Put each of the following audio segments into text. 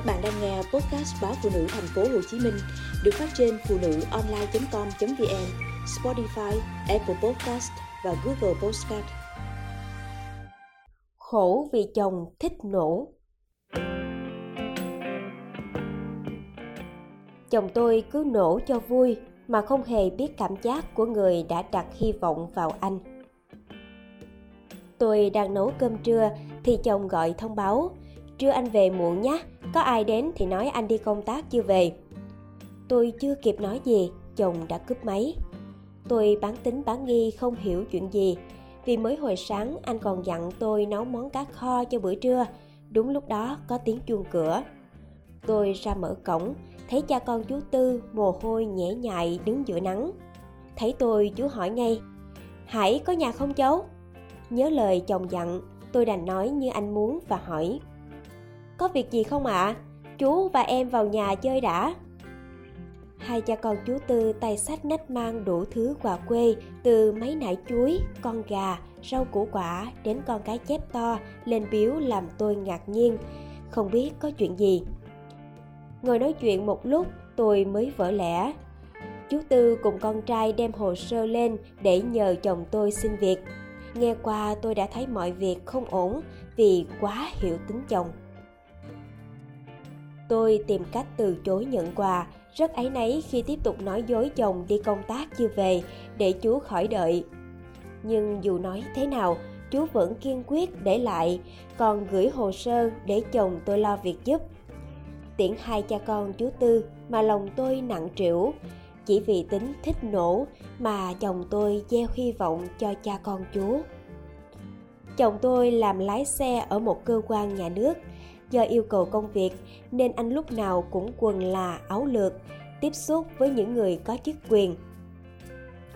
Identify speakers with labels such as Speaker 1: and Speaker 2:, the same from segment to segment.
Speaker 1: Các bạn đang nghe podcast báo phụ nữ thành phố Hồ Chí Minh được phát trên phụ nữ online.com.vn, Spotify, Apple Podcast và Google Podcast.
Speaker 2: Khổ vì chồng thích nổ. Chồng tôi cứ nổ cho vui mà không hề biết cảm giác của người đã đặt hy vọng vào anh. Tôi đang nấu cơm trưa thì chồng gọi thông báo trưa anh về muộn nhé, có ai đến thì nói anh đi công tác chưa về. Tôi chưa kịp nói gì, chồng đã cướp máy. Tôi bán tính bán nghi không hiểu chuyện gì, vì mới hồi sáng anh còn dặn tôi nấu món cá kho cho bữa trưa. Đúng lúc đó có tiếng chuông cửa. Tôi ra mở cổng, thấy cha con chú Tư mồ hôi nhễ nhại đứng giữa nắng. Thấy tôi chú hỏi ngay, Hải có nhà không cháu? Nhớ lời chồng dặn, tôi đành nói như anh muốn và hỏi có việc gì không ạ? À? Chú và em vào nhà chơi đã. Hai cha con chú Tư tay sách nách mang đủ thứ quà quê từ mấy nải chuối, con gà, rau củ quả đến con cái chép to lên biếu làm tôi ngạc nhiên, không biết có chuyện gì. Ngồi nói chuyện một lúc tôi mới vỡ lẽ. Chú Tư cùng con trai đem hồ sơ lên để nhờ chồng tôi xin việc. Nghe qua tôi đã thấy mọi việc không ổn vì quá hiểu tính chồng. Tôi tìm cách từ chối nhận quà, rất áy náy khi tiếp tục nói dối chồng đi công tác chưa về để chú khỏi đợi. Nhưng dù nói thế nào, chú vẫn kiên quyết để lại, còn gửi hồ sơ để chồng tôi lo việc giúp. Tiễn hai cha con chú Tư mà lòng tôi nặng trĩu, chỉ vì tính thích nổ mà chồng tôi gieo hy vọng cho cha con chú. Chồng tôi làm lái xe ở một cơ quan nhà nước, Do yêu cầu công việc nên anh lúc nào cũng quần là áo lược, tiếp xúc với những người có chức quyền.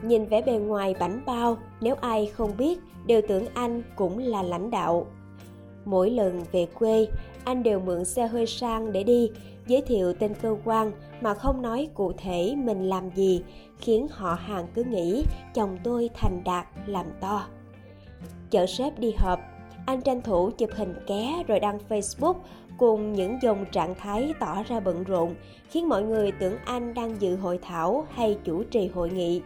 Speaker 2: Nhìn vẻ bề ngoài bảnh bao, nếu ai không biết đều tưởng anh cũng là lãnh đạo. Mỗi lần về quê, anh đều mượn xe hơi sang để đi, giới thiệu tên cơ quan mà không nói cụ thể mình làm gì, khiến họ hàng cứ nghĩ chồng tôi thành đạt làm to. Chở sếp đi họp, anh tranh thủ chụp hình ké rồi đăng Facebook cùng những dòng trạng thái tỏ ra bận rộn, khiến mọi người tưởng anh đang dự hội thảo hay chủ trì hội nghị.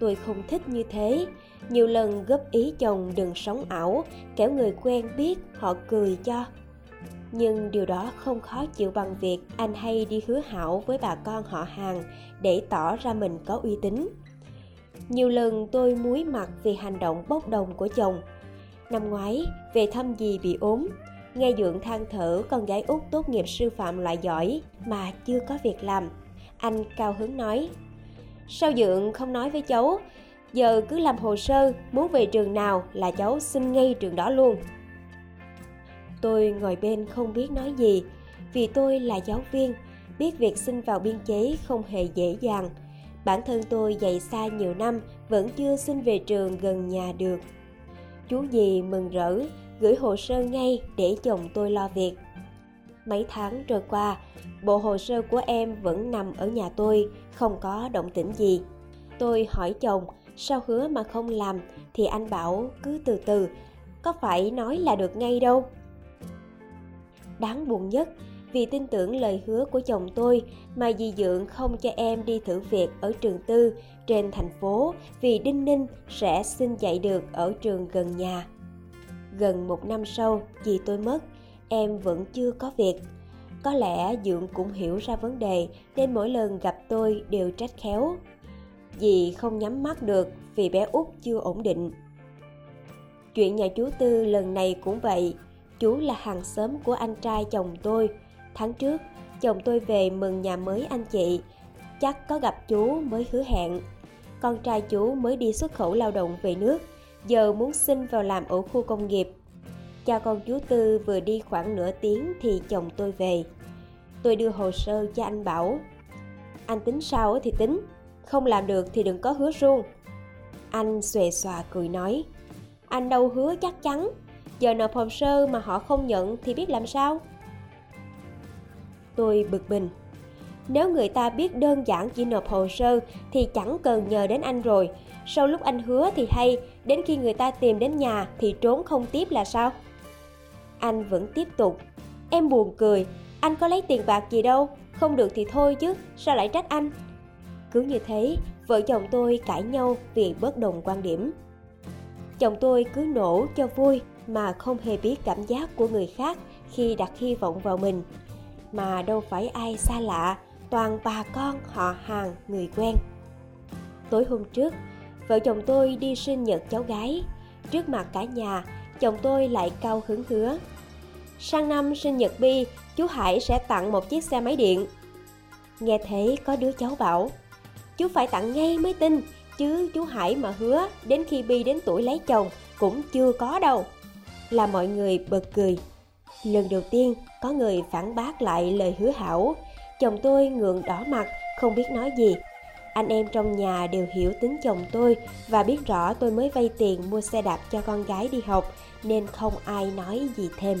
Speaker 2: Tôi không thích như thế, nhiều lần góp ý chồng đừng sống ảo, kẻo người quen biết họ cười cho. Nhưng điều đó không khó chịu bằng việc anh hay đi hứa hảo với bà con họ hàng để tỏ ra mình có uy tín. Nhiều lần tôi muối mặt vì hành động bốc đồng của chồng, Năm ngoái, về thăm dì bị ốm, nghe dượng than thở con gái út tốt nghiệp sư phạm loại giỏi mà chưa có việc làm. Anh cao hứng nói, sao dượng không nói với cháu, giờ cứ làm hồ sơ, muốn về trường nào là cháu xin ngay trường đó luôn. Tôi ngồi bên không biết nói gì, vì tôi là giáo viên, biết việc xin vào biên chế không hề dễ dàng. Bản thân tôi dạy xa nhiều năm vẫn chưa xin về trường gần nhà được chú dì mừng rỡ, gửi hồ sơ ngay để chồng tôi lo việc. Mấy tháng trôi qua, bộ hồ sơ của em vẫn nằm ở nhà tôi, không có động tĩnh gì. Tôi hỏi chồng, sao hứa mà không làm? Thì anh bảo, cứ từ từ, có phải nói là được ngay đâu? Đáng buồn nhất vì tin tưởng lời hứa của chồng tôi mà dì dượng không cho em đi thử việc ở trường tư trên thành phố vì đinh ninh sẽ xin dạy được ở trường gần nhà. Gần một năm sau, dì tôi mất, em vẫn chưa có việc. Có lẽ dượng cũng hiểu ra vấn đề nên mỗi lần gặp tôi đều trách khéo. Dì không nhắm mắt được vì bé út chưa ổn định. Chuyện nhà chú tư lần này cũng vậy. Chú là hàng xóm của anh trai chồng tôi Tháng trước, chồng tôi về mừng nhà mới anh chị. Chắc có gặp chú mới hứa hẹn. Con trai chú mới đi xuất khẩu lao động về nước, giờ muốn xin vào làm ở khu công nghiệp. Cha con chú Tư vừa đi khoảng nửa tiếng thì chồng tôi về. Tôi đưa hồ sơ cho anh bảo. Anh tính sao thì tính, không làm được thì đừng có hứa suông. Anh xòe xòa cười nói, anh đâu hứa chắc chắn, giờ nộp hồ sơ mà họ không nhận thì biết làm sao? Tôi bực mình. Nếu người ta biết đơn giản chỉ nộp hồ sơ thì chẳng cần nhờ đến anh rồi. Sau lúc anh hứa thì hay, đến khi người ta tìm đến nhà thì trốn không tiếp là sao? Anh vẫn tiếp tục. Em buồn cười, anh có lấy tiền bạc gì đâu, không được thì thôi chứ, sao lại trách anh? Cứ như thế, vợ chồng tôi cãi nhau vì bất đồng quan điểm. Chồng tôi cứ nổ cho vui mà không hề biết cảm giác của người khác khi đặt hy vọng vào mình. Mà đâu phải ai xa lạ, toàn bà con, họ hàng, người quen. Tối hôm trước, vợ chồng tôi đi sinh nhật cháu gái. Trước mặt cả nhà, chồng tôi lại cao hứng hứa. Sang năm sinh nhật Bi, chú Hải sẽ tặng một chiếc xe máy điện. Nghe thế có đứa cháu bảo, chú phải tặng ngay mới tin, chứ chú Hải mà hứa đến khi Bi đến tuổi lấy chồng cũng chưa có đâu. Là mọi người bật cười. Lần đầu tiên có người phản bác lại lời hứa hảo, chồng tôi ngượng đỏ mặt, không biết nói gì. Anh em trong nhà đều hiểu tính chồng tôi và biết rõ tôi mới vay tiền mua xe đạp cho con gái đi học nên không ai nói gì thêm.